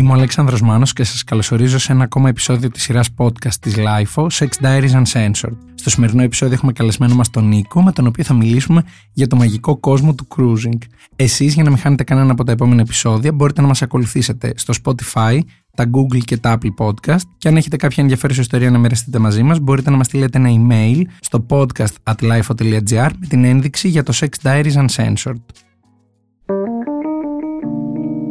Είμαι ο Αλέξανδρος Μάνος και σας καλωσορίζω σε ένα ακόμα επεισόδιο της σειράς podcast της LIFO, Sex Diaries Uncensored. Στο σημερινό επεισόδιο έχουμε καλεσμένο μας τον Νίκο, με τον οποίο θα μιλήσουμε για το μαγικό κόσμο του cruising. Εσείς, για να μην χάνετε κανένα από τα επόμενα επεισόδια, μπορείτε να μας ακολουθήσετε στο Spotify, τα Google και τα Apple Podcast και αν έχετε κάποια ενδιαφέρουσα ιστορία να μοιραστείτε μαζί μας, μπορείτε να μας στείλετε ένα email στο podcast at lifo.gr με την ένδειξη για το Sex Diaries Uncensored.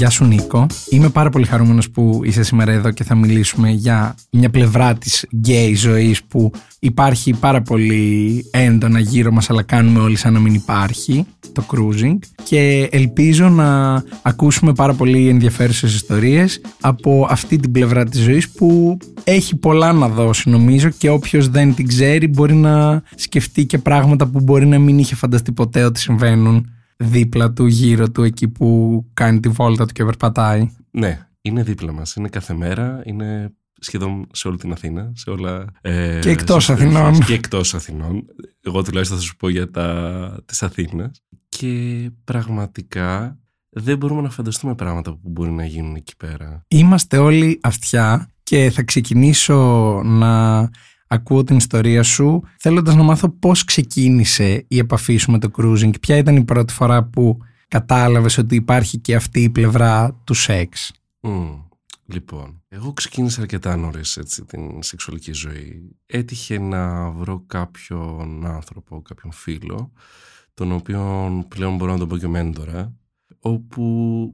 Γεια σου Νίκο. Είμαι πάρα πολύ χαρούμενος που είσαι σήμερα εδώ και θα μιλήσουμε για μια πλευρά της γκέι ζωής που υπάρχει πάρα πολύ έντονα γύρω μας αλλά κάνουμε όλοι σαν να μην υπάρχει, το cruising και ελπίζω να ακούσουμε πάρα πολύ ενδιαφέρουσες ιστορίες από αυτή την πλευρά της ζωής που έχει πολλά να δώσει νομίζω και όποιος δεν την ξέρει μπορεί να σκεφτεί και πράγματα που μπορεί να μην είχε φανταστεί ποτέ ότι συμβαίνουν δίπλα του, γύρω του, εκεί που κάνει τη βόλτα του και περπατάει. Ναι, είναι δίπλα μας. Είναι κάθε μέρα, είναι σχεδόν σε όλη την Αθήνα, σε όλα... Ε, και εκτός Αθηνών. Και εκτός Αθηνών. Εγώ τουλάχιστον θα σου πω για τα της Αθήνας. Και πραγματικά δεν μπορούμε να φανταστούμε πράγματα που μπορεί να γίνουν εκεί πέρα. Είμαστε όλοι αυτιά και θα ξεκινήσω να ακούω την ιστορία σου θέλοντας να μάθω πώς ξεκίνησε η επαφή σου με το cruising. Ποια ήταν η πρώτη φορά που κατάλαβες ότι υπάρχει και αυτή η πλευρά του σεξ; Λοιπόν, εγώ ξεκίνησα αρκετά νωρίς την σεξουαλική ζωή. Έτυχε να βρω κάποιον άνθρωπο, κάποιον φίλο, τον οποίο πλέον μπορώ να τον πω και μέντορα, όπου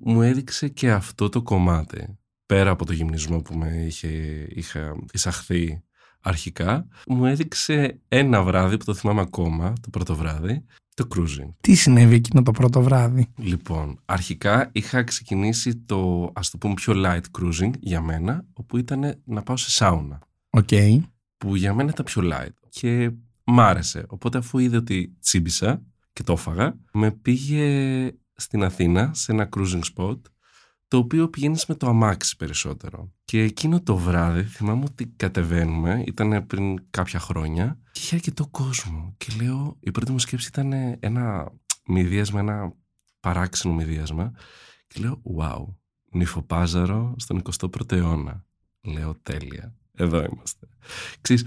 μου έδειξε και αυτό το κομμάτι. Πέρα από το γυμνισμό που με είχε, είχα εισαχθεί αρχικά, μου έδειξε ένα βράδυ που το θυμάμαι ακόμα, το πρώτο βράδυ, το cruising. Τι συνέβη εκείνο το πρώτο βράδυ; Λοιπόν, αρχικά είχα ξεκινήσει το ας το πούμε πιο light cruising για μένα, όπου ήταν να πάω σε σάουνα. Οk. Που για μένα ήταν πιο light και μ' άρεσε. Οπότε αφού είδε ότι τσίμπησα και το έφαγα, με πήγε στην Αθήνα σε ένα cruising spot το οποίο πηγαίνεις με το αμάξι περισσότερο. Και εκείνο το βράδυ θυμάμαι ότι κατεβαίνουμε, ήταν πριν κάποια χρόνια και είχε αρκετό κόσμο. Και λέω, η πρώτη μου σκέψη ήταν ένα μούδιασμα, ένα παράξενο μούδιασμα. Και λέω, wow, νυφοπάζαρο στον 21ο αιώνα. Λέω, τέλεια, εδώ είμαστε. Ξέρεις,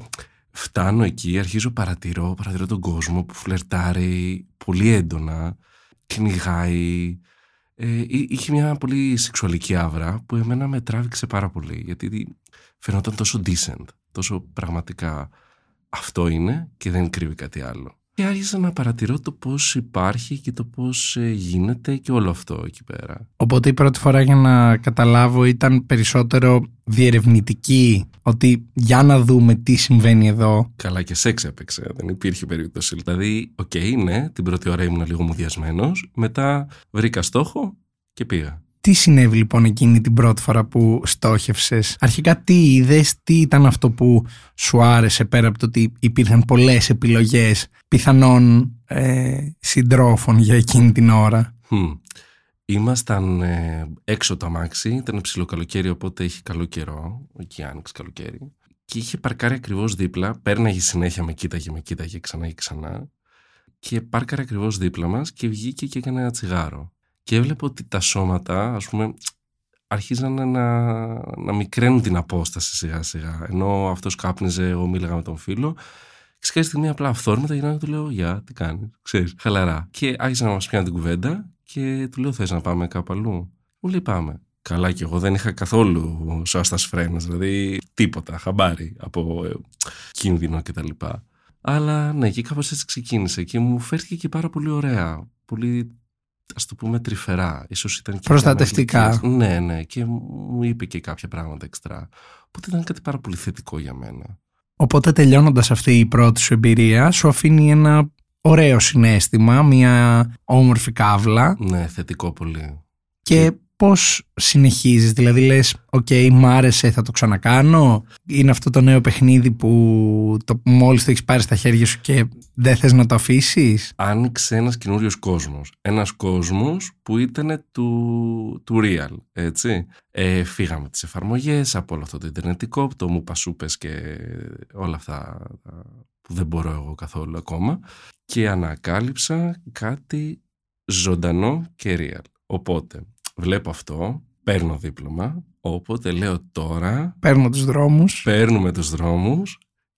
φτάνω εκεί, αρχίζω παρατηρώ, παρατηρώ τον κόσμο που φλερτάρει πολύ έντονα, κυνηγάει, ε, είχε μια πολύ σεξουαλική άβρα που εμένα με τράβηξε πάρα πολύ γιατί φαινόταν τόσο decent, τόσο πραγματικά αυτό είναι και δεν κρύβει κάτι άλλο. Και άρχισα να παρατηρώ το πώς υπάρχει και το πώς ε, γίνεται και όλο αυτό εκεί πέρα. Οπότε η πρώτη φορά για να καταλάβω ήταν περισσότερο διερευνητική ότι για να δούμε τι συμβαίνει εδώ. Καλά και σεξ έπαιξε, δεν υπήρχε περίπτωση. Δηλαδή, ok, okay, ναι, την πρώτη ώρα ήμουν λίγο μουδιασμένος, μετά βρήκα στόχο και πήγα. Τι συνέβη λοιπόν εκείνη την πρώτη φορά που στόχευσες; Αρχικά τι είδες, τι ήταν αυτό που σου άρεσε πέρα από το ότι υπήρχαν πολλές επιλογές πιθανών ε, συντρόφων για εκείνη την ώρα; Hm. Ήμασταν ε, έξω το αμάξι, ήταν ψηλό καλοκαίρι οπότε είχε καλό καιρό, εκεί άνοιξε καλοκαίρι. Και είχε παρκάρει ακριβώς δίπλα, πέρναγε συνέχεια με κοίταγε, με κοίταγε ξανά και ξανά. Και πάρκαρε ακριβώς δίπλα μας και βγήκε και έκανε ένα τσιγάρο και έβλεπε ότι τα σώματα, ας πούμε, αρχίζαν να, να μικραίνουν την απόσταση σιγά σιγά. Ενώ αυτός κάπνιζε, εγώ μίλαγα με τον φίλο. Και σε στιγμή απλά αυθόρμητα γυρνάω και του λέω «Γεια, τι κάνεις, ξέρεις, χαλαρά». Και άρχισε να μας πιάνει την κουβέντα και του λέω «Θες να πάμε κάπου αλλού». Μου λέει «Πάμε». Καλά και εγώ δεν είχα καθόλου σώστας φρένας, δηλαδή τίποτα, χαμπάρι από ε, κίνδυνο κτλ. Αλλά ναι, και κάπως έτσι ξεκίνησε και μου φέρθηκε και πάρα πολύ ωραία. Πολύ ας το πούμε τρυφερά. Ίσως ήταν και Προστατευτικά. Ναι, ναι. Και μου είπε και κάποια πράγματα εξτρά. Οπότε ήταν κάτι πάρα πολύ θετικό για μένα. Οπότε τελειώνοντας αυτή η πρώτη σου εμπειρία σου αφήνει ένα ωραίο συνέστημα, μια όμορφη κάβλα. Ναι, θετικό πολύ. Και πώς συνεχίζεις, δηλαδή λες «ΟΚ, okay, μ' άρεσε, θα το ξανακάνω» είναι αυτό το νέο παιχνίδι που το, μόλις το έχεις πάρει στα χέρια σου και δεν θες να το αφήσεις; Άνοιξε ένας καινούριος κόσμος, ένας κόσμος που ήταν του, του real, έτσι. Ε, φύγαμε τις εφαρμογές από όλο αυτό το ιντερνετικό, το μου πασούπες και όλα αυτά που δεν μπορώ εγώ καθόλου ακόμα και ανακάλυψα κάτι ζωντανό και real. Οπότε βλέπω αυτό, παίρνω δίπλωμα, οπότε λέω τώρα... Παίρνω τους δρόμους. Παίρνουμε τους δρόμους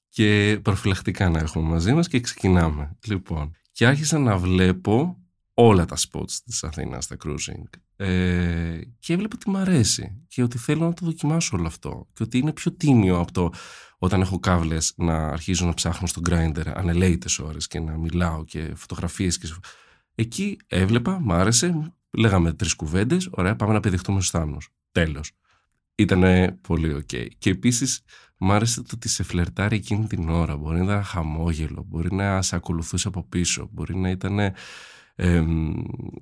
και προφυλακτικά να έχουμε μαζί μας και ξεκινάμε. Λοιπόν, και άρχισα να βλέπω όλα τα spots της Αθήνας στα cruising ε, και έβλεπα ότι μου αρέσει και ότι θέλω να το δοκιμάσω όλο αυτό και ότι είναι πιο τίμιο από το όταν έχω κάβλες να αρχίζω να ψάχνω στο Grindr ανελέητες ώρες και να μιλάω και φωτογραφίες και... Εκεί έβλεπα, μ' άρεσε, λέγαμε τρεις κουβέντες, ωραία, πάμε να πηδηχτούμε στους θάμνους. Τέλος. Ήταν πολύ οκ. Και επίσης μ' άρεσε το ότι σε φλερτάρει εκείνη την ώρα. Μπορεί να ήταν χαμόγελο, μπορεί να σε ακολουθούσε από πίσω, μπορεί να ήταν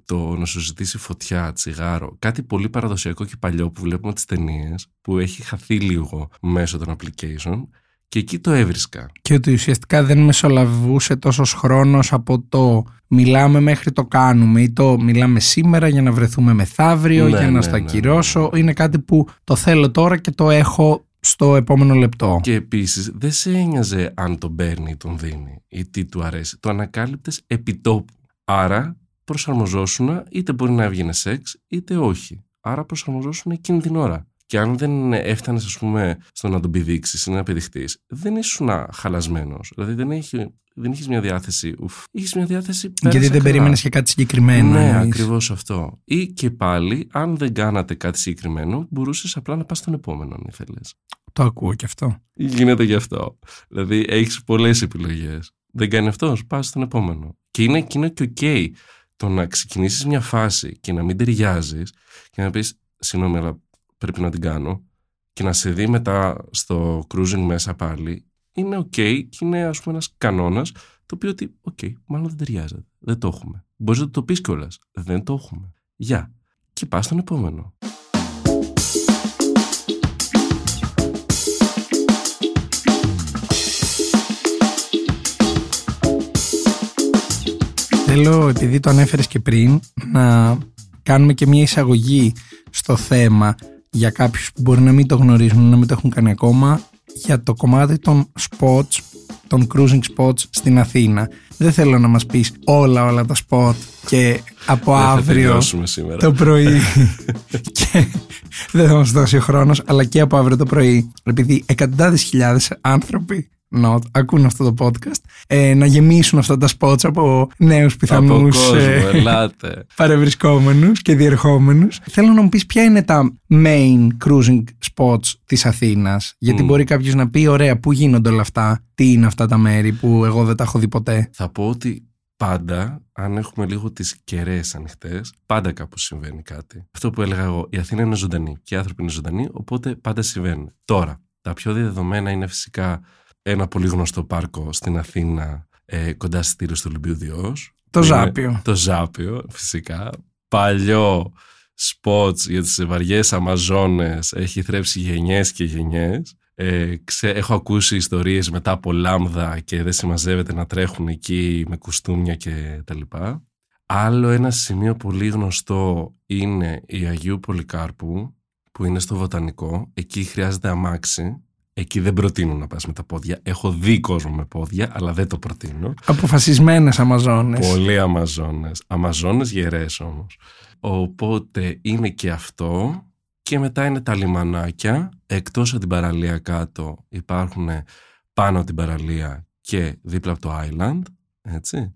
το να σου ζητήσει φωτιά, τσιγάρο. Κάτι πολύ παραδοσιακό και παλιό που βλέπουμε τις ταινίες, που έχει χαθεί λίγο μέσω των application και εκεί το έβρισκα. Και ότι ουσιαστικά δεν μεσολαβούσε τόσος χρόνος από το μιλάμε μέχρι το κάνουμε ή το μιλάμε σήμερα για να βρεθούμε μεθαύριο, ναι, για να ναι, στο ναι, ακυρώσω. Είναι κάτι που το θέλω τώρα και το έχω στο επόμενο λεπτό. Και επίσης δεν σε ένοιαζε αν τον παίρνει ή τον δίνει ή τι του αρέσει. Το ανακάλυπτες επιτόπου. Άρα προσαρμοζόσουν είτε μπορεί να έβγαινε σεξ είτε όχι. Άρα προσαρμοζόσουν εκείνη την ώρα. Και αν δεν έφτανες, ας πούμε, στο να τον πηδήξεις ή να πηδηχτείς, δεν ήσουν χαλασμένο. Δηλαδή δεν, έχει, δεν είχες μια διάθεση. Ουφ, είχες μια διάθεση. Γιατί δεν περίμενες και κάτι συγκεκριμένο. Ναι, ακριβώς αυτό. Ή και πάλι, αν δεν κάνατε κάτι συγκεκριμένο, μπορούσες απλά να πας στον επόμενο, αν ήθελες. Το ακούω και αυτό. Γίνεται γι' αυτό. Δηλαδή έχεις πολλές επιλογές. Δεν κάνει αυτός, πας στον επόμενο. Και είναι εκείνο και οκ. Το να ξεκινήσεις μια φάση και να μην ταιριάζεις και να πεις, συγγνώμη, αλλά πρέπει να την κάνω και να σε δει μετά στο cruising μέσα πάλι είναι ok και είναι ας πούμε ένας κανόνας το οποίο ότι ok μάλλον δεν ταιριάζει δεν το έχουμε μπορείς να το πεις κιόλας. δεν το έχουμε γεια και πας στον επόμενο Θέλω, επειδή το ανέφερες και πριν, να κάνουμε και μια εισαγωγή στο θέμα για κάποιους που μπορεί να μην το γνωρίζουν, να μην το έχουν κάνει ακόμα, για το κομμάτι των spots, των cruising spots στην Αθήνα. Δεν θέλω να μας πεις όλα όλα τα spot και από αύριο το πρωί. Και δεν θα μας δώσει ο χρόνος αλλά και από αύριο το πρωί. Επειδή εκατοντάδες χιλιάδες άνθρωποι not, ακούν αυτό το podcast, ε, να γεμίσουν αυτά τα spots από νέους πιθανούς ε, παρευρισκόμενους και διερχόμενους. Θέλω να μου πεις ποια είναι τα main cruising spots της Αθήνας, γιατί μπορεί κάποιος να πει, ωραία, πού γίνονται όλα αυτά, τι είναι αυτά τα μέρη που εγώ δεν τα έχω δει ποτέ. Θα πω ότι πάντα, αν έχουμε λίγο τις κεραίες ανοιχτές, πάντα κάπου συμβαίνει κάτι. Αυτό που έλεγα εγώ, η Αθήνα είναι ζωντανή και οι άνθρωποι είναι ζωντανοί, οπότε πάντα συμβαίνουν. Τώρα, τα πιο δεδομένα είναι φυσικά ένα πολύ γνωστό πάρκο στην Αθήνα ε, κοντά στη στήριο του Ολυμπίου Διός. Το Ζάπιο. Το Ζάπιο, φυσικά. Παλιό σποτς για τις βαριές Αμαζόνες έχει θρέψει γενιές και γενιές. Ε, έχω ακούσει ιστορίες μετά από λάμδα και δεν συμμαζεύεται να τρέχουν εκεί με κουστούμια και τα λοιπά. Άλλο ένα σημείο πολύ γνωστό είναι η Αγίου Πολυκάρπου που είναι στο Βοτανικό. Εκεί χρειάζεται αμάξι Εκεί δεν προτείνω να πας με τα πόδια. Έχω δει κόσμο με πόδια, αλλά δεν το προτείνω. Αποφασισμένες Αμαζόνες. Πολύ Αμαζόνες. Αμαζόνες γερές όμως. Οπότε είναι και αυτό. Και μετά είναι τα λιμανάκια. Εκτός από την παραλία κάτω υπάρχουν πάνω από την παραλία και δίπλα από το island. Έτσι.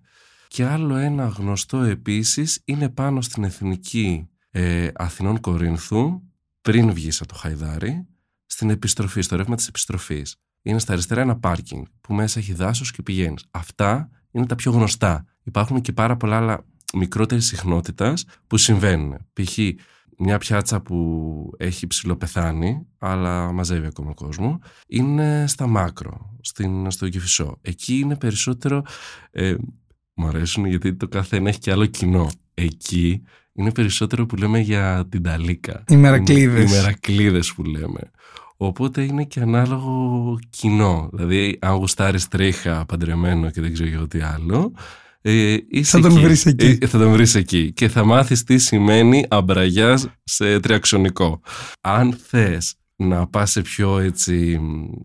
Και άλλο ένα γνωστό επίσης είναι πάνω στην εθνική ε, Αθηνών Κορίνθου πριν βγεις από το Χαϊδάρι στην επιστροφή, στο ρεύμα της επιστροφής. Είναι στα αριστερά ένα πάρκινγκ που μέσα έχει δάσος και πηγαίνεις. Αυτά είναι τα πιο γνωστά. Υπάρχουν και πάρα πολλά άλλα μικρότερης συχνότητας που συμβαίνουν. Π.χ. μια πιάτσα που έχει ψηλοπεθάνει, αλλά μαζεύει ακόμα κόσμο, είναι στα μάκρο, στην, στο Κεφισό. Εκεί είναι περισσότερο. Ε, μου αρέσουν γιατί το καθένα έχει και άλλο κοινό. εκεί είναι περισσότερο που λέμε για την ταλίκα. Οι μερακλείδες. Οι μερακλείδες που λέμε. Οπότε είναι και ανάλογο κοινό. Δηλαδή, αν γουστάρεις τρίχα παντρεμένο και δεν ξέρω εγώ τι άλλο, ε, θα τον βρεις εκεί. Ε, θα τον βρεις εκεί. Και θα μάθεις τι σημαίνει αμπραγιάς σε τριαξονικό. Αν θες να πας σε πιο έτσι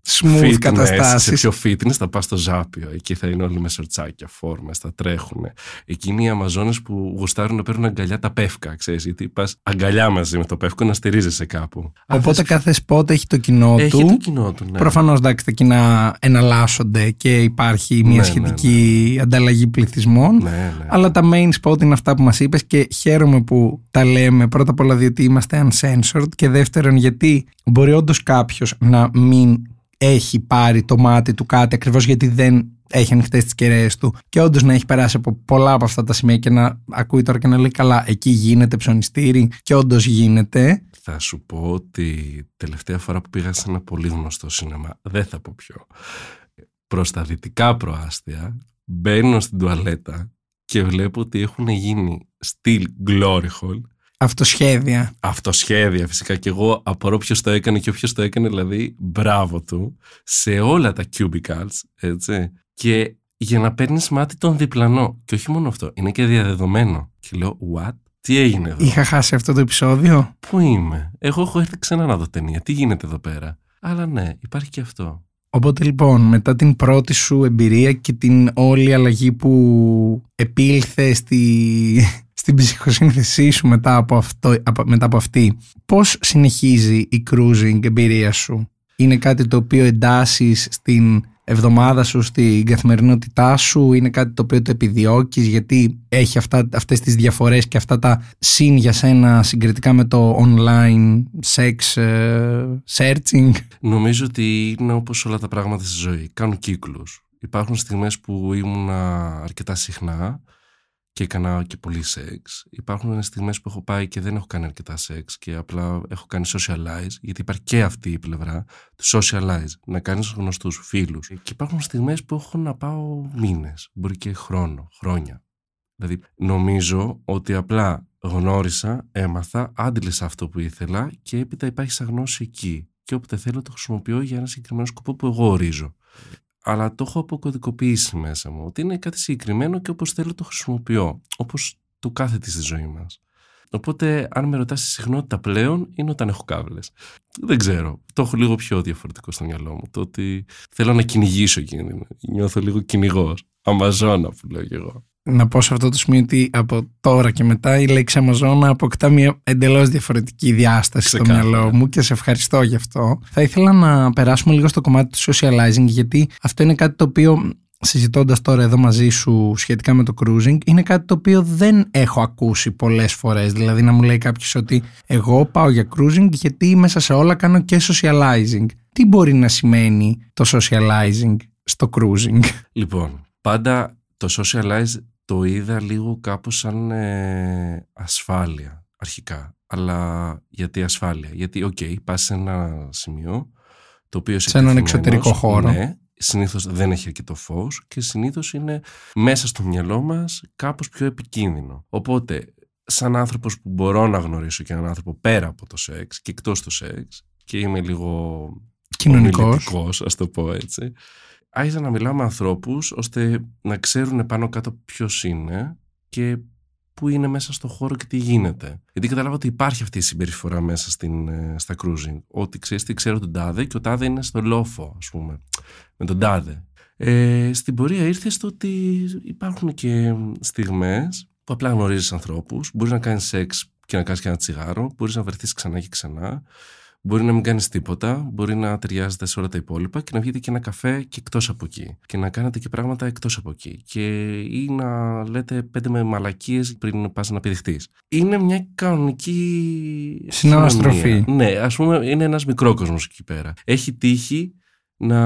smooth fitness, καταστάσεις. σε πιο fitness θα πας στο Ζάπιο. Εκεί θα είναι όλοι με σορτσάκια, φόρμες, θα τρέχουν. Εκείνοι οι Αμαζόνες που γουστάρουν να παίρνουν αγκαλιά τα πεύκα ξέρεις, γιατί πας αγκαλιά μαζί με το πεύκο να στηρίζεσαι κάπου. Οπότε κάθε σπότ έχει το κοινό έχει του. το κοινό του, ναι. Προφανώς εντάξει τα κοινά εναλλάσσονται και υπάρχει μια Ναι, σχετική ανταλλαγή πληθυσμών. Ναι, ναι. Αλλά τα main spot είναι αυτά που μας είπες και χαίρομαι που τα λέμε. Πρώτα απ' όλα διότι είμαστε uncensored και δεύτερον γιατί μπορεί όντως κάποιος να μην έχει πάρει το μάτι του κάτι ακριβώς γιατί δεν έχει ανοιχτές τις κεραίες του και όντως να έχει περάσει από πολλά από αυτά τα σημεία και να ακούει τώρα και να λέει καλά εκεί γίνεται ψωνιστήρι και όντως γίνεται Θα σου πω ότι τελευταία φορά που πήγα σε ένα πολύ γνωστό σινεμά, δεν θα πω ποιο, προς τα δυτικά προάστια, μπαίνω στην τουαλέτα και βλέπω ότι έχουν γίνει στυλ glory hall, αυτοσχέδια αυτοσχέδια φυσικά και εγώ απορώ ποιος το έκανε και όποιος το έκανε δηλαδή μπράβο του σε όλα τα cubicles έτσι και για να παίρνεις μάτι τον διπλανό και όχι μόνο αυτό είναι και διαδεδομένο και λέω what; Τι έγινε εδώ; Είχα χάσει αυτό το επεισόδιο; Πού είμαι; Εγώ έχω έρθει ξανά να δω ταινία. Τι γίνεται εδώ πέρα; Αλλά ναι, υπάρχει και αυτό. Οπότε λοιπόν, μετά την πρώτη σου εμπειρία και την όλη αλλαγή που επήλθε στη, στην ψυχοσύνθεσή σου μετά από, αυτό, από- μετά από αυτή, πώς συνεχίζει η cruising εμπειρία σου; Είναι κάτι το οποίο εντάσσεις στην εβδομάδα σου, στην καθημερινότητά σου, είναι κάτι το οποίο το επιδιώκεις; Γιατί έχει αυτά, αυτές τις διαφορές και αυτά τα συν για σένα συγκριτικά με το online sex ε, searching; Νομίζω ότι είναι όπως όλα τα πράγματα στη ζωή. Κάνουν κύκλους. Υπάρχουν στιγμές που ήμουνα αρκετά συχνά και έκανα και πολύ σεξ. Υπάρχουν στιγμές που έχω πάει και δεν έχω κάνει αρκετά σεξ και απλά έχω κάνει socialize, γιατί υπάρχει και αυτή η πλευρά του socialize, να κάνεις γνωστούς φίλους. Και υπάρχουν στιγμές που έχω να πάω μήνες, μπορεί και χρόνο, χρόνια. Δηλαδή νομίζω ότι απλά γνώρισα, έμαθα, άντλησα αυτό που ήθελα και έπειτα υπάρχει σαν γνώση εκεί. Και όποτε θέλω το χρησιμοποιώ για ένα συγκεκριμένο σκοπό που εγώ ορίζω. Αλλά το έχω αποκωδικοποιήσει μέσα μου. Ότι είναι κάτι συγκεκριμένο και όπως θέλω το χρησιμοποιώ. Όπως το κάθεται στη ζωή μας. Οπότε, αν με ρωτάς τη συχνότητα πλέον, είναι όταν έχω κάβλες. Δεν ξέρω. Το έχω λίγο πιο διαφορετικό στο μυαλό μου. Το ότι θέλω να κυνηγήσω κίνδυνο. Νιώθω λίγο κυνηγός. Αμαζόνα που λέω κι εγώ. Να πω σε αυτό το σημείο ότι από τώρα και μετά η λέξη Αμαζόνα αποκτά μια εντελώς διαφορετική διάσταση στο Ξεκάθαρα. μυαλό μου και σε ευχαριστώ γι' αυτό. Θα ήθελα να περάσουμε λίγο στο κομμάτι του socializing γιατί αυτό είναι κάτι το οποίο συζητώντας τώρα εδώ μαζί σου σχετικά με το cruising είναι κάτι το οποίο δεν έχω ακούσει πολλές φορές δηλαδή να μου λέει κάποιος ότι εγώ πάω για cruising γιατί μέσα σε όλα κάνω και socializing τι μπορεί να σημαίνει το socializing στο cruising; Λοιπόν, πάντα το socialize το είδα λίγο κάπως σαν ε, ασφάλεια αρχικά. Αλλά γιατί ασφάλεια. Γιατί, οκ, πας σε ένα σημείο το οποίο είσαι Σε έναν εκτεθειμένος, εξωτερικό χώρο. Ναι, συνήθως δεν έχει αρκετό φως και συνήθως είναι μέσα στο μυαλό μας κάπως πιο επικίνδυνο. Οπότε, σαν άνθρωπος που μπορώ να γνωρίσω και έναν άνθρωπο πέρα από το σεξ και εκτός του σεξ και είμαι λίγο κοινωνικός ομιλητικός, ας το πω έτσι. Άρχισα να μιλάω με ανθρώπους ώστε να ξέρουν πάνω κάτω ποιος είναι και πού είναι μέσα στο χώρο και τι γίνεται. Γιατί κατάλαβα ότι υπάρχει αυτή η συμπεριφορά μέσα στην, ε, στα cruising. Ότι ξέρεις τι ξέρω τον τάδε και ο τάδε είναι στο λόφο, ας πούμε, με τον τάδε. Ε, στην πορεία ήρθες στο ότι υπάρχουν και στιγμές που απλά γνωρίζεις ανθρώπους, μπορείς να κάνεις σεξ και να κάνεις και ένα τσιγάρο, μπορείς να βρεθείς ξανά και ξανά, Μπορεί να μην κάνεις τίποτα, μπορεί να ταιριάζετε σε όλα τα υπόλοιπα και να βγείτε και ένα καφέ και εκτός από εκεί. Και να κάνετε και πράγματα εκτός από εκεί. Και ή να λέτε πέντε με μαλακίες πριν πας να πηδηχτείς. Είναι μια κανονική. Συναναστροφή. κοινωνία. Ναι, ας πούμε, είναι ένας μικρό κόσμο εκεί πέρα. Έχει τύχει να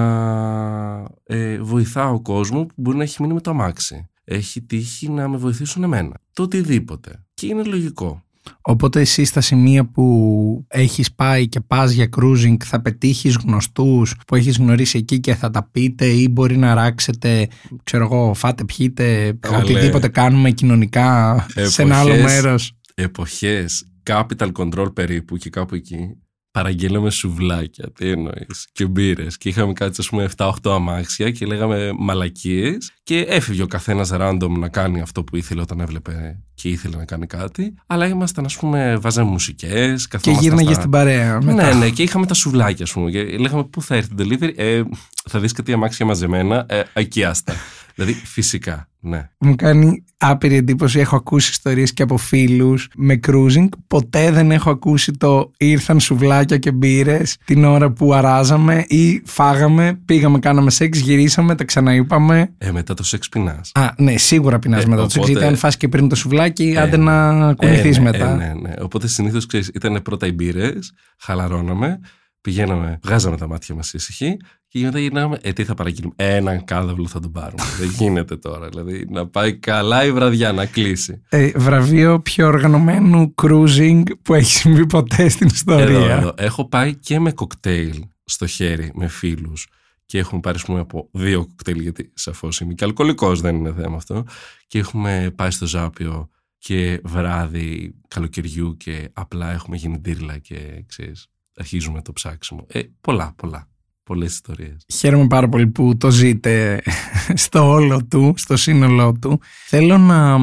ε, βοηθάω κόσμο που μπορεί να έχει μείνει με το αμάξι. Έχει τύχει να με βοηθήσουν εμένα. Το οτιδήποτε. Και είναι λογικό. Οπότε εσύ στα σημεία που έχεις πάει και πας για cruising θα πετύχεις γνωστούς που έχεις γνωρίσει εκεί και θα τα πείτε ή μπορεί να ράξετε, ξέρω εγώ, φάτε, πιείτε, Καλέ. οτιδήποτε κάνουμε κοινωνικά σε ένα άλλο Εποχές. μέρος. Εποχές capital control περίπου και κάπου εκεί παραγγέλαμε σουβλάκια, τι εννοείς, και μπύρες. Και είχαμε κάτι, ας πούμε, 7-8 αμάξια και λέγαμε μαλακίες. Και έφυγε ο καθένας random να κάνει αυτό που ήθελε όταν έβλεπε και ήθελε να κάνει κάτι. Αλλά ήμασταν, ας πούμε, βάζαμε μουσικές. Και γύρναγε στην παρέα. μετά. Ναι, ναι, και είχαμε τα σουβλάκια, ας πούμε. Και λέγαμε πού θα έρθει το delivery; Ε, θα δεις κάτι αμάξια μαζεμένα. Ε, εκεί άστα. Δηλαδή, φυσικά, ναι. Μου κάνει άπειρη εντύπωση. Έχω ακούσει ιστορίες και από φίλους με cruising. Ποτέ δεν έχω ακούσει το ήρθαν σουβλάκια και μπύρες την ώρα που αράζαμε ή φάγαμε, πήγαμε, κάναμε σεξ, γυρίσαμε, τα ξαναείπαμε. Ε, μετά το σεξ πεινάς. Α, ναι, σίγουρα πεινάς Ε, μετά το σεξ. οπότε- Γιατί αν φας και πριν το σουβλάκι, Ε, άντε να κουνηθείς ναι, μετά. Ε, ναι, ναι. Οπότε συνήθως ξέρεις, ήταν πρώτα οι μπύρες, χαλαρώναμε, πηγαίναμε, βγάζαμε τα μάτια μας ήσυχοι και μετά γυρνάμε. Ε, τι θα παραγγείλουμε. Έναν κάδαυλο θα τον πάρουμε. Δεν γίνεται τώρα. Δηλαδή να πάει καλά η βραδιά, να κλείσει. Ε, βραβείο πιο οργανωμένου cruising που έχει συμβεί ποτέ στην ιστορία. Εδώ, εδώ. Έχω πάει και με κοκτέιλ στο χέρι με φίλους. Και έχουμε πάρει, ας πούμε, από δύο κοκτέιλ, γιατί σαφώς είμαι και αλκοολικός, δεν είναι θέμα αυτό. Και έχουμε πάει στο Ζάπιο και βράδυ καλοκαιριού και απλά έχουμε γίνει ντύρλα και ξέρεις, αρχίζουμε το ψάξιμο. Ε, πολλά, πολλά. Πολλές ιστορίες. Χαίρομαι πάρα πολύ που το ζείτε στο όλο του, στο σύνολό του. Θέλω να,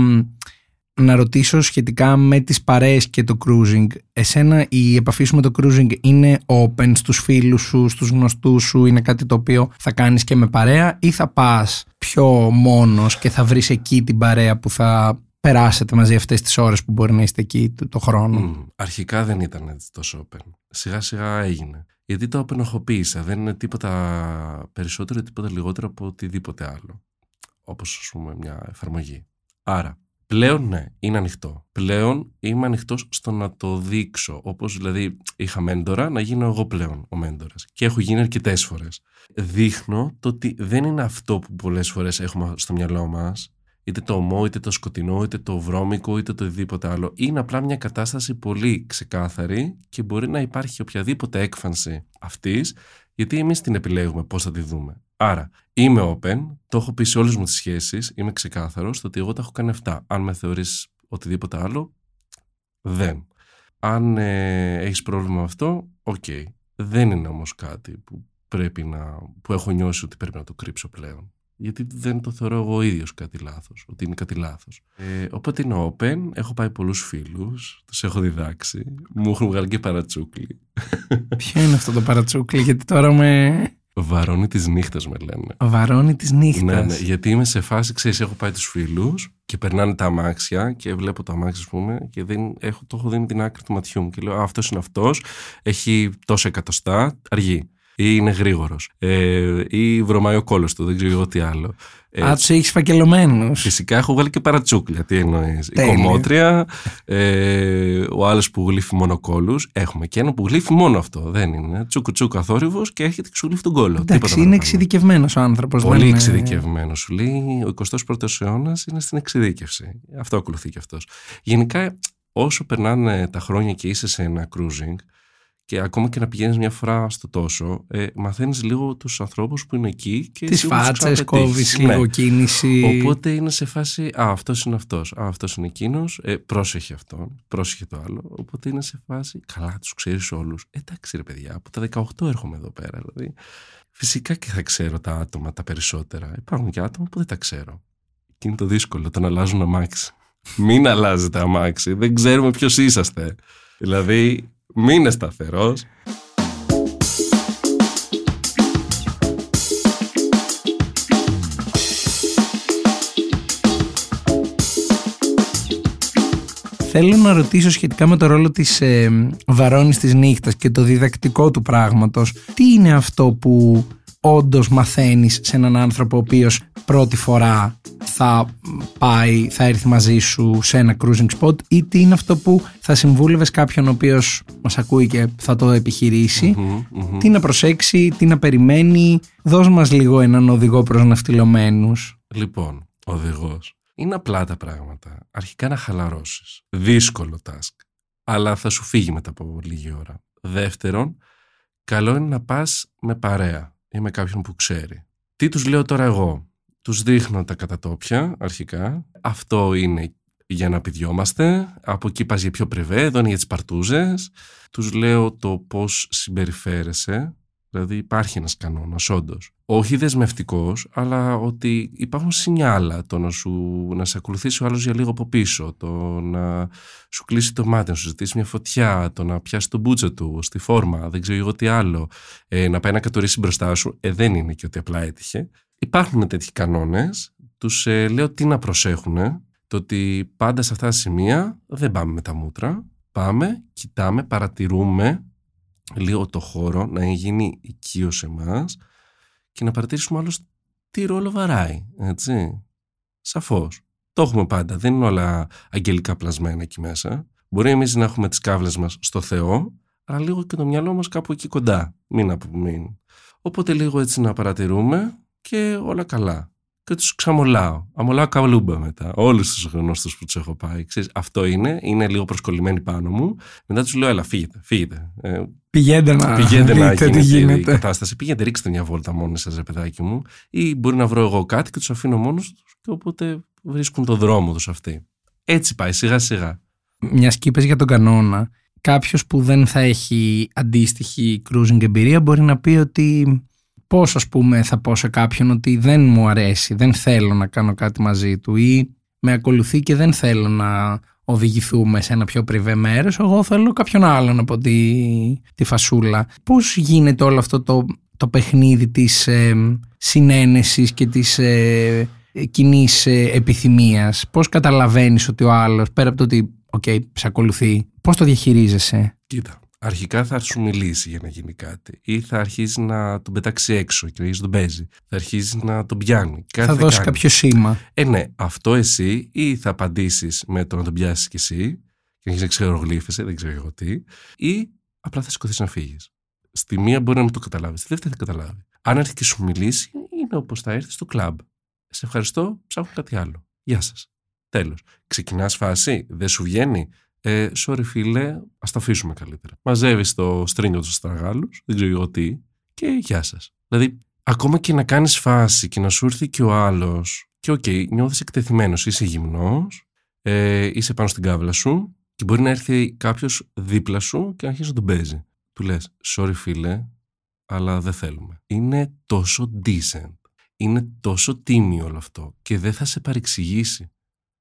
να ρωτήσω σχετικά με τις παρέες και το cruising. Εσένα η επαφή σου με το cruising είναι open στους φίλους σου, στους γνωστούς σου, είναι κάτι το οποίο θα κάνεις και με παρέα ή θα πας πιο μόνος και θα βρεις εκεί την παρέα που θα περάσετε μαζί αυτές τις ώρες που μπορεί να είστε εκεί το, το χρόνο; Μμ, Αρχικά δεν ήταν έτσι τόσο open. Σιγά σιγά έγινε. Γιατί το απενοχοποίησα. Δεν είναι τίποτα περισσότερο ή τίποτα λιγότερο από οτιδήποτε άλλο. Όπως ας πούμε μια εφαρμογή. Άρα, πλέον ναι, είναι ανοιχτό. Πλέον είμαι ανοιχτός στο να το δείξω. Όπως δηλαδή είχα μέντορα, να γίνω εγώ πλέον ο μέντορας. Και έχω γίνει αρκετές φορές. Δείχνω το ότι δεν είναι αυτό που πολλές φορές έχουμε στο μυαλό μας, είτε το ωμό, είτε το σκοτεινό, είτε το βρώμικο, είτε το οτιδήποτε άλλο. Είναι απλά μια κατάσταση πολύ ξεκάθαρη και μπορεί να υπάρχει οποιαδήποτε έκφανση αυτής, γιατί εμείς την επιλέγουμε πώς θα τη δούμε. Άρα, είμαι open, το έχω πει σε όλες μου τις σχέσεις, είμαι ξεκάθαρος στο ότι εγώ τα έχω κάνει αυτά. Αν με θεωρείς οτιδήποτε άλλο, δεν. Αν ε, έχεις πρόβλημα με αυτό, οκ. Δεν είναι όμως κάτι που πρέπει να. που έχω νιώσει ότι πρέπει να το κρύψω πλέον γιατί δεν το θεωρώ εγώ ίδιος κάτι λάθος, ότι είναι κάτι λάθος. Ε, οπότε είναι open, έχω πάει πολλούς φίλους, τους έχω διδάξει, μου έχουν βγάλει και παρατσούκλι. Ποιο είναι αυτό το παρατσούκλι, γιατί τώρα με Βαρώνει τις νύχτες με λένε. βαρώνει τις νύχτας. Ναι, ναι, γιατί είμαι σε φάση, ξέρεις, έχω πάει τους φίλους και περνάνε τα αμάξια και βλέπω το αμάξι, ας πούμε, και δεν, έχω, το έχω δει με την άκρη του ματιού μου. Και λέω, Α, αυτός είναι αυτός, έχει τόσα εκατοστά, αργεί. Ή είναι γρήγορος. Ε, ή βρωμάει ο κόλος του, δεν ξέρω εγώ τι άλλο. Ε, Α, τους έχεις φακελωμένους. Φυσικά έχω βγάλει και παρατσούκλια. Τι εννοείς. Η Τέλεια. κομμότρια, ε, ο άλλος που γλύφει μόνο κόλους. Έχουμε και ένα που γλύφει μόνο αυτό. Δεν είναι. Τσούκου τσούκου αθόρυβος και έρχεται και σου γλύφει τον κόλλο. Τίποτα Εντάξει, είναι παραπάνω. εξειδικευμένος ο άνθρωπος. Πολύ εξειδικευμένος. Σου λέει ο 21ο αιώνας είναι στην εξειδίκευση. Αυτό ακολουθεί και αυτός. Γενικά, όσο περνάνε τα χρόνια και είσαι σε ένα cruising, και ακόμα και να πηγαίνεις μια φορά στο τόσο, ε, μαθαίνεις λίγο τους ανθρώπους που είναι εκεί και Τις σίγουρα τους φάτσες, ξαναπετύχεις. κόβεις Ναι. λίγο κίνηση. Οπότε είναι σε φάση, Α, αυτός είναι αυτός. Α, αυτός είναι εκείνος. Ε, πρόσεχε αυτόν. Πρόσεχε το άλλο. Οπότε είναι σε φάση, Καλά, τους ξέρεις όλους. Εντάξει, ρε παιδιά, από τα 18 έρχομαι εδώ πέρα. Δηλαδή, φυσικά και θα ξέρω τα άτομα τα περισσότερα. Υπάρχουν και άτομα που δεν τα ξέρω. Και είναι το δύσκολο, το να αλλάζουν αμάξι. Μην αλλάζετε αμάξι. Δεν ξέρουμε ποιος είσαστε. Δηλαδή, μείνε σταθερός. Θέλω να ρωτήσω σχετικά με το ρόλο της ε, βαρώνης της νύχτας και το διδακτικό του πράγματος. Τι είναι αυτό που όντως μαθαίνεις σε έναν άνθρωπο ο οποίος πρώτη φορά θα πάει, θα έρθει μαζί σου σε ένα cruising spot ή τι είναι αυτό που θα συμβούλευες κάποιον ο οποίος μας ακούει και θα το επιχειρήσει Μμμ, μμμ. τι να προσέξει, τι να περιμένει δώσ' μας λίγο έναν οδηγό προς ναυτιλωμένους Λοιπόν, οδηγός. Είναι απλά τα πράγματα. Αρχικά να χαλαρώσεις. Δύσκολο task. αλλά θα σου φύγει μετά από λίγη ώρα. Δεύτερον, καλό είναι να πας με παρέα ή με κάποιον που ξέρει. Τι τους λέω τώρα εγώ; Τους δείχνω τα κατατόπια αρχικά. Αυτό είναι για να πηδιόμαστε. Από εκεί πας για πιο πρεβέ, εδώ είναι για τις παρτούζες. Τους λέω το πώς συμπεριφέρεσαι. Δηλαδή υπάρχει ένας κανόνας όντως. Όχι δεσμευτικός, αλλά ότι υπάρχουν σινιάλα το να, σου, να σε ακολουθήσει ο άλλος για λίγο από πίσω, το να σου κλείσει το μάτι, να σου ζητήσει μια φωτιά, το να πιάσει τον μπούτσο του στη φόρμα, δεν ξέρω εγώ τι άλλο, ε, να πάει να κατορίσει μπροστά σου. Ε, δεν είναι και ότι απλά έτυχε. Υπάρχουν τέτοιοι κανόνες, τους ε, λέω τι να προσέχουν, το ότι πάντα σε αυτά τα σημεία δεν πάμε με τα μούτρα, πάμε, κοιτάμε, παρατηρούμε λίγο το χώρο, να γίνει οικείο σε εμάς και να παρατηρήσουμε άλλο τι ρόλο βαράει, έτσι. Σαφώς. Το έχουμε πάντα, δεν είναι όλα αγγελικά πλασμένα εκεί μέσα. Μπορεί εμείς να έχουμε τις κάβλες μας στο Θεό, αλλά λίγο και το μυαλό μας κάπου εκεί κοντά. Μην απομείνει. Οπότε λίγο έτσι να παρατηρούμε και όλα καλά. Και τους ξαμολάω. Αμολάω καβλούμπα μετά. Όλους τους γνώστους που τους έχω πάει. Ξέρεις, αυτό είναι. Είναι λίγο προσκολλημένοι πάνω μου. Μετά τους λέω: Έλα, φύγετε. φύγετε. Ε, πηγαίνετε να, πηγαίνετε να τι γίνεται. Η κατάσταση. Πηγαίνετε, ρίξτε μια βόλτα μόνοι σας, ρε παιδάκι μου. Ή μπορεί να βρω εγώ κάτι και τους αφήνω μόνο τους και οπότε βρίσκουν το δρόμο τους αυτοί. Έτσι πάει, σιγά σιγά. Μιας και για τον κανόνα, κάποιος που δεν θα έχει αντίστοιχη cruising εμπειρία μπορεί να πει ότι πώς ας πούμε θα πω σε κάποιον ότι δεν μου αρέσει, δεν θέλω να κάνω κάτι μαζί του ή με ακολουθεί και δεν θέλω να οδηγηθούμε σε ένα πιο πριβέ μέρος, εγώ θέλω κάποιον άλλον από τη, τη φασούλα. Πώς γίνεται όλο αυτό το, το παιχνίδι της ε, συνένεσης και της ε, κοινής ε, επιθυμίας, πώς καταλαβαίνεις ότι ο άλλος πέρα από το ότι okay, σε ακολουθεί, πώς το διαχειρίζεσαι; Κοίτα, αρχικά θα σου μιλήσει για να γίνει κάτι ή θα αρχίσει να τον πετάξει έξω και να τον παίζει. Θα αρχίσει να τον πιάνει. Κάτι θα, θα δώσει κάποιο σήμα. Ε, ναι, αυτό εσύ ή θα απαντήσεις με το να τον πιάσεις κι εσύ και να έχει να ξερογλύφεσαι, δεν ξέρω εγώ τι, ή απλά θα σηκωθείς να φύγεις. Στη μία μπορεί να μην το καταλάβεις, στη δεύτερη θα καταλάβει. Αν έρθει και σου μιλήσει, είναι όπως θα έρθει στο κλαμπ. Σε ευχαριστώ, ψάχνω κάτι άλλο. Γεια σας. Τέλος. Ξεκινάς φάση, δεν σου βγαίνει; Ε, sorry φίλε, ας τα αφήσουμε καλύτερα. Μαζεύεις το στρινγκ του αστραγάλου, δεν ξέρω εγώ τι, και γεια σας. Δηλαδή, ακόμα και να κάνεις φάση και να σου έρθει και ο άλλος, και οκ, okay, νιώθεις εκτεθειμένος, είσαι γυμνός, ε, είσαι πάνω στην κάβλα σου, και μπορεί να έρθει κάποιος δίπλα σου και να αρχίσει να τον παίζει. Του λες, sorry φίλε, αλλά δεν θέλουμε. Είναι τόσο decent. Είναι τόσο τίμιο όλο αυτό και δεν θα σε παρεξηγήσει.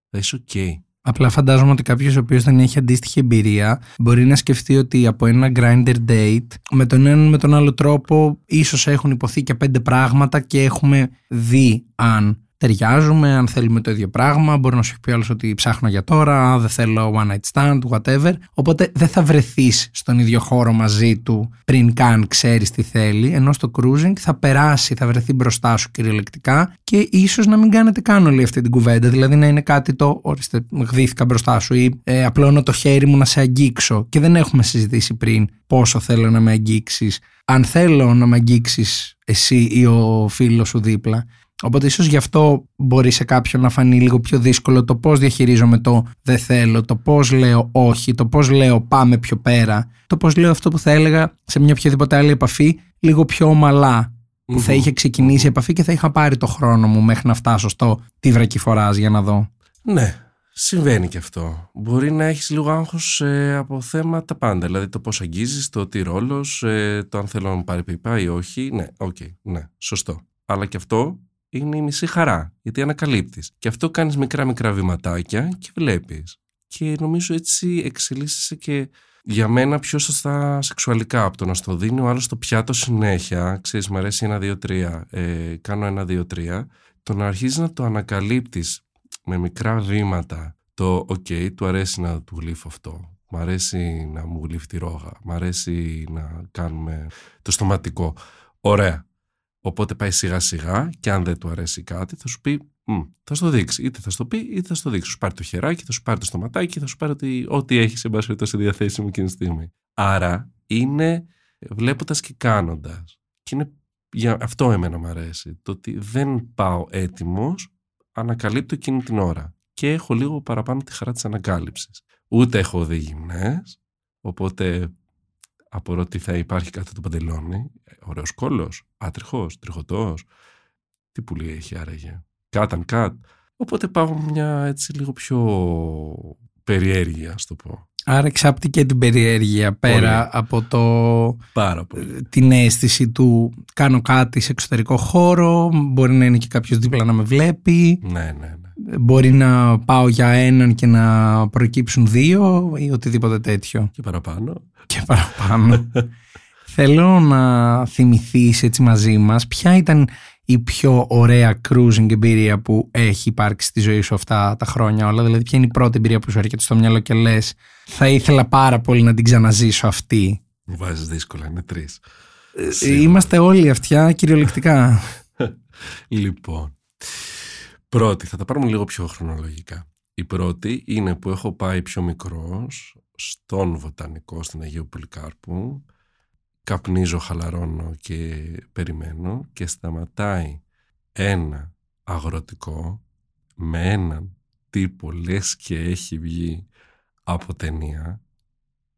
Θα είσαι οκ. Απλά φαντάζομαι ότι κάποιος ο οποίος δεν έχει αντίστοιχη εμπειρία μπορεί να σκεφτεί ότι από ένα Grindr date με τον έναν με τον άλλο τρόπο ίσως έχουν ειπωθεί και πέντε πράγματα και έχουμε δει αν ταιριάζουμε, αν θέλουμε το ίδιο πράγμα. Μπορεί να σου πει άλλος ότι ψάχνω για τώρα, δεν θέλω one night stand, whatever. Οπότε δεν θα βρεθείς στον ίδιο χώρο μαζί του πριν καν ξέρεις τι θέλει. Ενώ στο cruising θα περάσει, θα βρεθεί μπροστά σου κυριολεκτικά και ίσως να μην κάνετε καν όλη αυτή την κουβέντα. Δηλαδή να είναι κάτι το, ορίστε, γδίθηκα μπροστά σου ή ε, απλώνω το χέρι μου να σε αγγίξω. Και δεν έχουμε συζητήσει πριν πόσο θέλω να με αγγίξεις. Αν θέλω να με αγγίξεις εσύ ή ο φίλος σου δίπλα, Οπότε ίσως γι' αυτό μπορεί σε κάποιον να φανεί λίγο πιο δύσκολο το πώς διαχειρίζομαι το δεν θέλω, το πώς λέω όχι, το πώς λέω πάμε πιο πέρα, το πώς λέω αυτό που θα έλεγα σε μια οποιαδήποτε άλλη επαφή λίγο πιο ομαλά που θα είχε ξεκινήσει η επαφή και θα είχα πάρει το χρόνο μου μέχρι να φτάσω στο τι βρακί φοράς για να δω. Ναι, συμβαίνει και αυτό. Μπορεί να έχεις λίγο άγχος ε, από θέματα πάντα, δηλαδή το πώς αγγίζεις, το τι ρόλος, ε, το αν θέλω να μου πάρει πίπα ή όχι. Ναι, οκ, okay, ναι, σωστό. Αλλά και αυτό είναι η μισή χαρά, γιατί ανακαλύπτεις. Και αυτό κάνεις μικρά μικρά βηματάκια και βλέπεις. Και νομίζω έτσι εξελίσσεσαι και για μένα πιο σωστά σεξουαλικά από το να στο δίνει ο άλλος στο πιάτο συνέχεια, ξέρεις μου αρέσει ένα, δύο, τρία, ε, κάνω ένα, δύο, τρία, το να αρχίζεις να το ανακαλύπτεις με μικρά βήματα, το οκ, του αρέσει να του γλύφω αυτό, μου αρέσει να μου γλύφει τη ρόγα, μου αρέσει να κάνουμε το στοματικό. Ωραία. Οπότε πάει σιγά σιγά και αν δεν του αρέσει κάτι θα σου πει θα σου το δείξει. Είτε θα σου το πει είτε θα σου το δείξει. Θα σου πάρει το χεράκι, θα σου πάρει το στοματάκι, θα σου πάρει ότι, ό,τι έχεις σε μπάση στη διαθέσιμη εκείνη τη στιγμή. Άρα είναι βλέποντας και κάνοντας. Και είναι, για αυτό εμένα μου αρέσει. Το ότι δεν πάω έτοιμος, ανακαλύπτω εκείνη την ώρα. Και έχω λίγο παραπάνω τη χαρά της ανακάλυψης. Ούτε έχω δει γυμνές, οπότε απορώ ότι θα υπάρχει κάτι το παντελόνι. Ωραίος κόλλος, άτριχος, τριχωτός. Τι πουλί έχει άραγε. Κάτ κάτ. Οπότε πάω μια έτσι λίγο πιο περιέργεια, ας το πω. Άρα εξάπτει και την περιέργεια πέρα από το, Πάρα πολύ. την αίσθηση του κάνω κάτι σε εξωτερικό χώρο, μπορεί να είναι και κάποιος δίπλα να με βλέπει, Ναι, ναι, ναι. Μπορεί να πάω για έναν και να προκύψουν δύο ή οτιδήποτε τέτοιο Και παραπάνω. και παραπάνω. Θέλω να θυμηθείς έτσι μαζί μας ποια ήταν η πιο ωραία cruising εμπειρία που έχει υπάρξει στη ζωή σου αυτά τα χρόνια όλα. Δηλαδή, ποια είναι η πρώτη εμπειρία που σου έρχεται στο μυαλό και λες, Θα ήθελα πάρα πολύ να την ξαναζήσω αυτή. Μου βάζεις δύσκολα, είναι τρεις. Ε, Είμαστε όλοι αυτιά κυριολεκτικά. Λοιπόν, πρώτη, θα τα πάρουμε λίγο πιο χρονολογικά. Η πρώτη είναι που έχω πάει πιο μικρός στον Βοτανικό, στην Αγίου Πολυκάρπου. Καπνίζω, χαλαρώνω και περιμένω και σταματάει ένα αγροτικό με έναν τύπο λες και έχει βγει από ταινία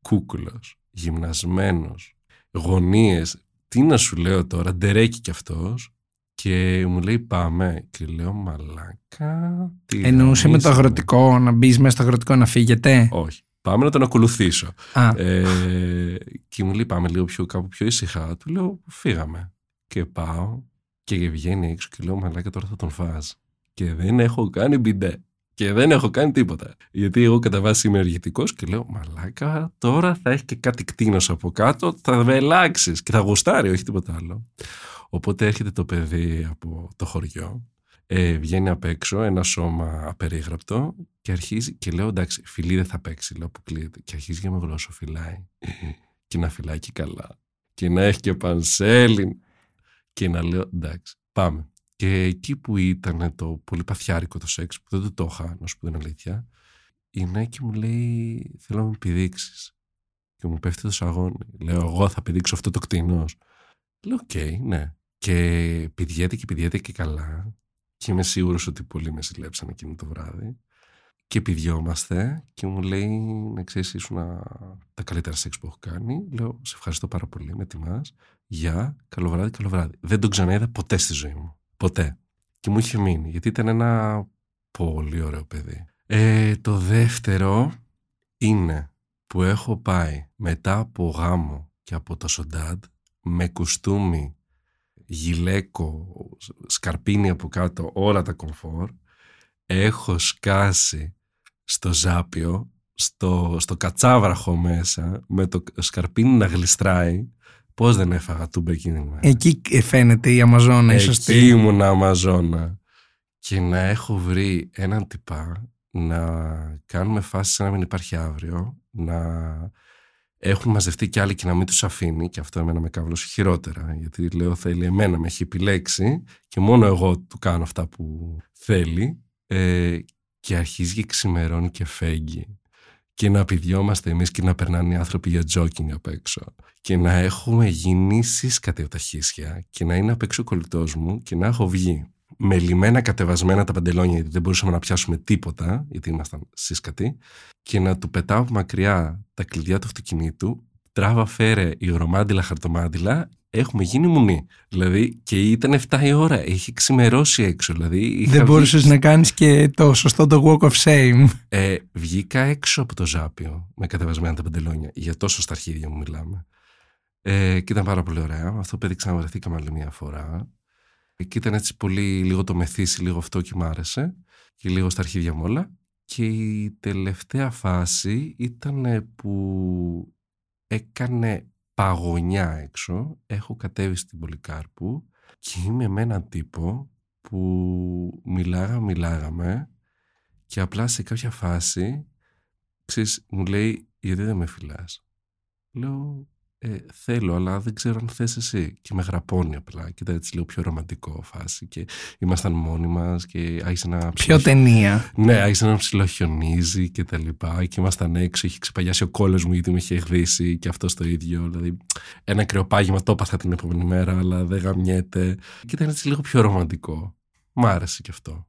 κούκουλος, γυμνασμένος, γωνίες, τι να σου λέω τώρα, ντερέκι κι αυτός και μου λέει πάμε και λέω μαλάκα τι Εννοούσε με το γαμίσαμε». αγροτικό να μπεις μέσα στο αγροτικό να φύγετε; όχι πάμε να τον ακολουθήσω Α, ε, και μου λέει πάμε λίγο πιο, κάπου πιο ήσυχα του λέω φύγαμε και πάω και βγαίνει έξω και λέω μαλάκα τώρα θα τον φας και δεν έχω κάνει μπιντέ και δεν έχω κάνει τίποτα. Γιατί εγώ κατά βάση είμαι ενεργητικός και λέω Μαλάκα, τώρα θα έχει και κάτι κτίνος από κάτω, θα βελάξεις και θα γουστάρει, όχι τίποτα άλλο. Οπότε έρχεται το παιδί από το χωριό, ε, βγαίνει απ' έξω ένα σώμα απερίγραπτο και αρχίζει και λέω εντάξει, φιλί δεν θα παίξει, λέω αποκλείεται. Και αρχίζει και με γλωσσοφυλάει. και να φυλάει και καλά. Και να έχει και πανσέλιν. Και να λέω εντάξει, πάμε. Και εκεί που ήταν το πολύ παθιάρικο το σεξ, που δεν το το είχα, να σου πω την αλήθεια, η Νέκη μου λέει: Θέλω να μου πηδήξεις. Και μου πέφτει το σαγόνι. Λέω: Εγώ θα πηδήξω αυτό το κτήνος. Λέω: Οκ, ναι. Και πηδιέται και πηδιέται και καλά. Και είμαι σίγουρος ότι πολλοί με ζηλέψαν εκείνο το βράδυ. Και πηδιόμαστε και μου λέει: Να ξέρεις, ήσουν τα καλύτερα σεξ που έχω κάνει. Λέω: Σε ευχαριστώ πάρα πολύ, με τιμάς. Γεια, καλό βράδυ, καλό βράδυ. Δεν τον ξαναείδα ποτέ στη ζωή μου. Ποτέ. Και μου είχε μείνει, γιατί ήταν ένα πολύ ωραίο παιδί. Ε, το δεύτερο είναι που έχω πάει μετά από γάμο και από το Σοντάντ με κουστούμι, γυλαίκο, σκαρπίνι από κάτω, όλα τα κομφόρ. Έχω σκάσει στο ζάπιο, στο, στο κατσάβραχο μέσα, με το σκαρπίνι να γλιστράει. Πώς δεν έφαγα τούμπα εκείνη την μέρα. εκεί φαίνεται η Αμαζόνα, η Εκεί σωστή. ήμουν Αμαζόνα. Και να έχω βρει έναν τυπά να κάνουμε φάση σαν να μην υπάρχει αύριο, να έχουν μαζευτεί κι άλλοι και να μην τους αφήνει και αυτό εμένα με κάβλωσε χειρότερα γιατί λέω θέλει εμένα με έχει επιλέξει και μόνο εγώ του κάνω αυτά που θέλει ε, και αρχίζει και ξημερώνει και φέγγει. Και να πηδιόμαστε εμείς και να περνάνε οι άνθρωποι για τζόκινγκ απ' έξω. Και να έχουμε γίνει σύσκατοι από τα χίσια και να είναι απ' έξω ο κολλητός μου και να έχω βγει με λιμένα κατεβασμένα τα παντελόνια γιατί δεν μπορούσαμε να πιάσουμε τίποτα γιατί ήμασταν σύσκατοι και να του πετάω από μακριά τα κλειδιά του αυτοκινήτου τράβα φέρε υγρομάντιλα χαρτομάντιλα έχουμε γίνει μουνί δηλαδή και ήταν 7 η ώρα έχει ξημερώσει έξω δηλαδή είχα Δεν βγει- μπορούσες να κάνεις και το σωστό το walk of shame. ε, βγήκα έξω από το ζάπιο με κατεβασμένα τα παντελόνια. Για τόσο στα αρχίδια μου μιλάμε. Ε, και ήταν πάρα πολύ ωραία. Αυτό παιδί ξαναβρεθήκαμε άλλη μια φορά. Ε, Και ήταν έτσι πολύ λίγο το μεθύσι, λίγο αυτό και μ' άρεσε. Και λίγο στα αρχίδια μου όλα. Και η τελευταία φάση ήταν που έκανε παγωνιά έξω. Έχω κατέβει στην Πολυκάρπου και είμαι με έναν τύπο που μιλάγαμε, μιλάγαμε και απλά σε κάποια φάση ξέρεις, μου λέει γιατί δεν με φυλάς; Λέω ε, θέλω αλλά δεν ξέρω αν θες εσύ. Και με γραπώνει απλά και ήταν έτσι λίγο πιο ρομαντικό φάση και ήμασταν μόνοι μας και άρχισε να Πιο ψιλοχ- ταινία. ναι, άρχισε να ψιλοχιονίζει και τα λοιπά και ήμασταν έξω, είχε ξεπαγιάσει ο κόλλος μου γιατί με είχε χδίσει και αυτός το ίδιο. Δηλαδή ένα κρεοπάγημα το έπαθα την επόμενη μέρα αλλά δεν γαμιέται. Και ήταν έτσι λίγο πιο ρομαντικό. Μ' άρεσε και αυτό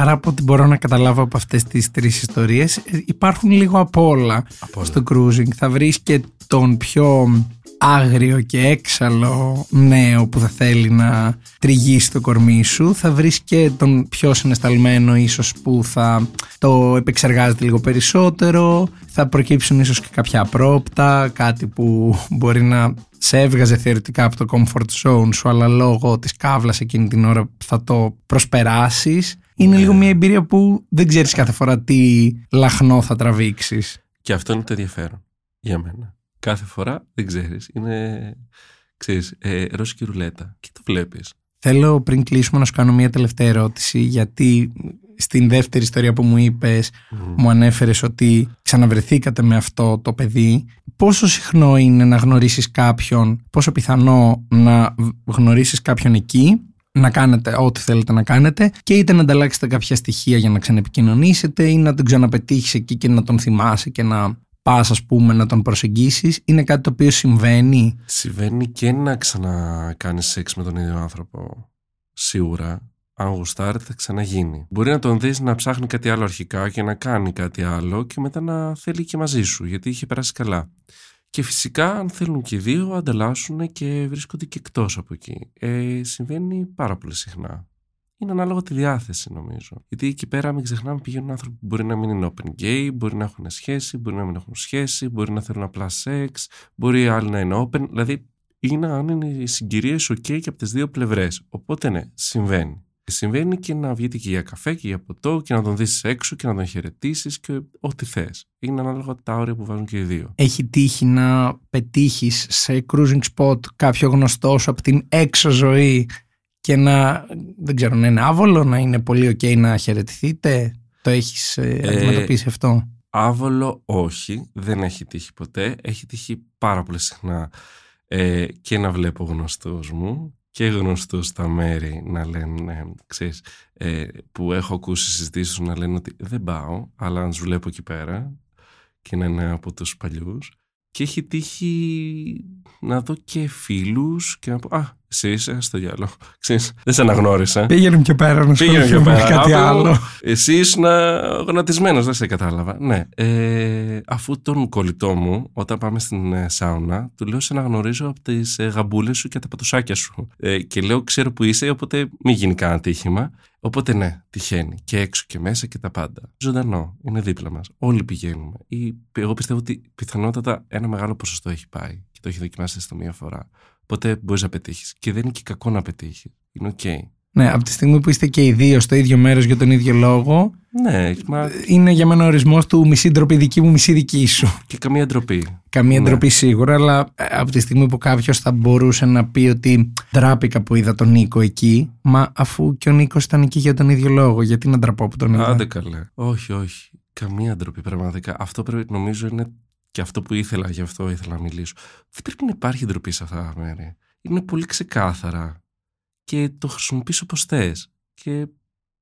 Άρα από ό,τι μπορώ να καταλάβω από αυτές τις τρεις ιστορίες ε, υπάρχουν λίγο απ' όλα Από όλα. στο cruising. Θα βρεις και τον πιο άγριο και έξαλλο νέο που θα θέλει να τριγύσει το κορμί σου. Θα βρεις και τον πιο συναισθαλμένο ίσως που θα το επεξεργάζεται λίγο περισσότερο. Θα προκύψουν ίσως και κάποια απρόπτα, κάτι που μπορεί να σε έβγαζε θεωρητικά από το comfort zone σου αλλά λόγω της κάβλας εκείνη την ώρα θα το προσπεράσεις. Είναι Ναι. λίγο μια εμπειρία που δεν ξέρεις κάθε φορά τι λαχνό θα τραβήξεις. Και αυτό είναι το ενδιαφέρον για μένα. Κάθε φορά δεν ξέρεις. Είναι, ξέρεις, ε, ρώσικη ρουλέτα. Και το βλέπεις. Θέλω πριν κλείσουμε να σου κάνω μια τελευταία ερώτηση γιατί στην δεύτερη ιστορία που μου είπες μου ανέφερες ότι ξαναβρεθήκατε με αυτό το παιδί πόσο συχνό είναι να γνωρίσεις κάποιον πόσο πιθανό να γνωρίσεις κάποιον εκεί; Να κάνετε ό,τι θέλετε να κάνετε και είτε να ανταλλάξετε κάποια στοιχεία για να ξανεπικοινωνήσετε ή να τον ξαναπετύχεις εκεί και να τον θυμάσαι και να πας ας πούμε να τον προσεγγίσεις είναι κάτι το οποίο συμβαίνει Συμβαίνει και να ξανακάνεις σεξ με τον ίδιο άνθρωπο. Σίγουρα. Αν γουστάρετε θα ξαναγίνει. Μπορεί να τον δεις να ψάχνει κάτι άλλο αρχικά και να κάνει κάτι άλλο και μετά να θέλει και μαζί σου γιατί είχε περάσει καλά. Και φυσικά αν θέλουν και οι δύο ανταλλάσσουν και βρίσκονται και εκτός από εκεί. Ε, συμβαίνει πάρα πολύ συχνά. Είναι ανάλογα τη διάθεση νομίζω. Γιατί εκεί πέρα μην ξεχνάμε πηγαίνουν άνθρωποι που μπορεί να μην είναι open gay, μπορεί να έχουν σχέση, μπορεί να μην έχουν σχέση, μπορεί να θέλουν απλά σεξ, μπορεί άλλοι να είναι open. Δηλαδή είναι αν είναι οι συγκυρίες ok και από τις δύο πλευρές. Οπότε ναι, συμβαίνει. Συμβαίνει και να βγείτε και για καφέ και για ποτό και να τον δεις έξω και να τον χαιρετήσεις και ό,τι θες. Είναι ανάλογα τα όρια που βάζουν και οι δύο. έχει τύχει να πετύχεις σε cruising spot κάποιο γνωστό σου από την έξω ζωή και να, δεν ξέρω, να είναι άβολο, να είναι πολύ ok να χαιρετηθείτε; Το έχεις ε, Ε, αντιμετωπίσει αυτό; Άβολο όχι, δεν έχει τύχει ποτέ. Έχει τύχει πάρα πολύ συχνά ε, και να βλέπω γνωστούς μου και γνωστούς στα μέρη να λένε, ε, ξέρεις, ε, που έχω ακούσει συζητήσεις να λένε ότι δεν πάω, αλλά να τους βλέπω εκεί πέρα και να είναι από τους παλιούς. Και έχει τύχει να δω και φίλους και να πω «Α, εσύ είσαι στο διάλογο». Ξέρεις, δεν σε αναγνώρισα. Πήγαινε πιο πέρα να Πήγαινε ασχοληθούμε πιο με πέρα. κάτι Άπλο, άλλο. Εσύ ήσουν γονατισμένος, δεν σε κατάλαβα. Ναι. Ε, αφού τον κολλητό μου, όταν πάμε στην ε, σάουνα, του λέω: Σε αναγνωρίζω από τις ε, γαμπούλες σου και τα πατουσάκια σου. Ε, και λέω: Ξέρω που είσαι, οπότε μην γίνει κανένα ατύχημα. Οπότε ναι, τυχαίνει. Και έξω και μέσα και τα πάντα. Ζωντανό. Είναι δίπλα μας. Όλοι πηγαίνουμε. Ή, εγώ πιστεύω ότι πιθανότατα ένα μεγάλο ποσοστό έχει πάει και το έχει δοκιμάσει έστω μία φορά. Οπότε μπορείς να πετύχεις. Και δεν είναι και κακό να πετύχεις. Είναι οκ. Ναι, από τη στιγμή που είστε και οι δύο στο ίδιο μέρος για τον ίδιο λόγο, Ναι, μα είναι για μένα ο ορισμός του μισή ντροπή δική μου, μισή δική σου. και καμία ντροπή. Καμία Ναι. ντροπή σίγουρα, αλλά ε, από τη στιγμή που κάποιος θα μπορούσε να πει ότι ντράπηκα που είδα τον Νίκο εκεί, μα αφού και ο Νίκος ήταν εκεί για τον ίδιο λόγο, γιατί να ντραπώ που τον είδα. Άντε καλέ. Όχι, όχι. Καμία ντροπή πραγματικά. Αυτό πρέπει, νομίζω είναι και αυτό που ήθελα, γι' αυτό ήθελα να μιλήσω. Δεν πρέπει να υπάρχει ντροπή σε αυτά τα μέρη. Είναι πολύ ξεκάθαρα και το χρησιμοποιείς όπως θες. Και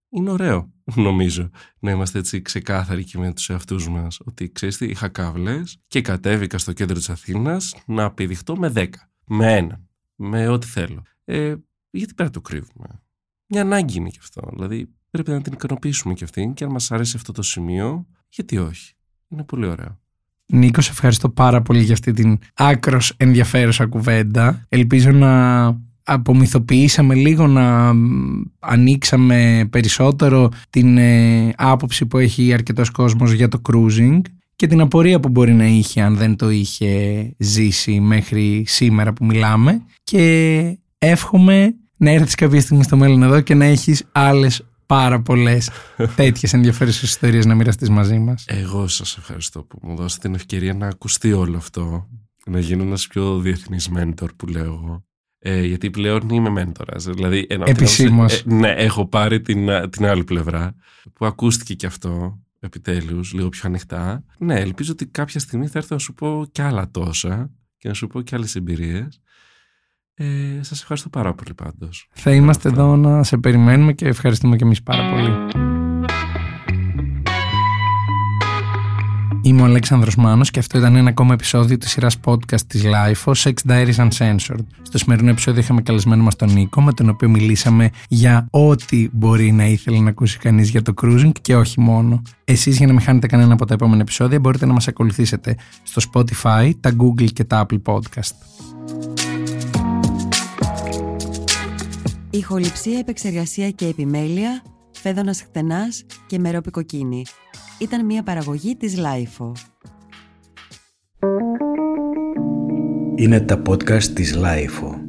είναι ωραίο, νομίζω, να είμαστε έτσι ξεκάθαροι και με τους εαυτούς μας. Ότι ξέρεις τι, είχα κάβλες και κατέβηκα στο κέντρο της Αθήνας να απειδειχτώ με 10, με έναν, με ό,τι θέλω. Ε, γιατί πρέπει να το κρύβουμε; Μια ανάγκη είναι και αυτό. Δηλαδή πρέπει να την ικανοποιήσουμε και αυτήν και αν μας αρέσει αυτό το σημείο, γιατί όχι; Είναι πολύ ωραίο. Νίκο, σε ευχαριστώ πάρα πολύ για αυτή την άκρος ενδιαφέρουσα κουβέντα. Ελπίζω να απομυθοποιήσαμε λίγο, να μ, ανοίξαμε περισσότερο την ε, άποψη που έχει αρκετός κόσμος για το cruising και την απορία που μπορεί να είχε αν δεν το είχε ζήσει μέχρι σήμερα που μιλάμε και εύχομαι να έρθεις κάποια στιγμή στο μέλλον εδώ και να έχεις άλλες πάρα πολλές τέτοιες ενδιαφέρουσες ιστορίες να μοιραστείς μαζί μας. Εγώ σας ευχαριστώ που μου δώσατε την ευκαιρία να ακουστεί όλο αυτό. Να γίνω ένας πιο διεθνής μέντορ που λέω εγώ. Ε, γιατί πλέον είμαι μέντορας. Δηλαδή, ενώ- Επισήμως. Ε, ναι, έχω πάρει την, α- την άλλη πλευρά που ακούστηκε και αυτό επιτέλους, λίγο πιο ανοιχτά. Ναι, ελπίζω ότι κάποια στιγμή θα έρθω να σου πω κι άλλα τόσα και να σου πω κι άλλες εμπειρίες. Ε, σας ευχαριστώ πάρα πολύ πάντως. Θα είμαστε εδώ να σε περιμένουμε και ευχαριστούμε και εμείς πάρα πολύ. Είμαι ο Αλέξανδρος Μάνος και αυτό ήταν ένα ακόμα επεισόδιο της σειράς podcast της LIFO, Sex Diaries Uncensored. Στο σημερινό επεισόδιο είχαμε καλεσμένο μας τον Νίκο, με τον οποίο μιλήσαμε για ό,τι μπορεί να ήθελε να ακούσει κανείς για το cruising και όχι μόνο. Εσείς για να μην χάνετε κανένα από τα επόμενα επεισόδια μπορείτε να μας ακολουθήσετε στο Spotify, τα Google και τα Apple Podcast. Ηχοληψία, επεξεργασία και επιμέλεια, φέδωνας χτενάς και μερόπικοκίνη ήταν μια παραγωγή της Lifeo. Είναι τα podcast της Lifeo.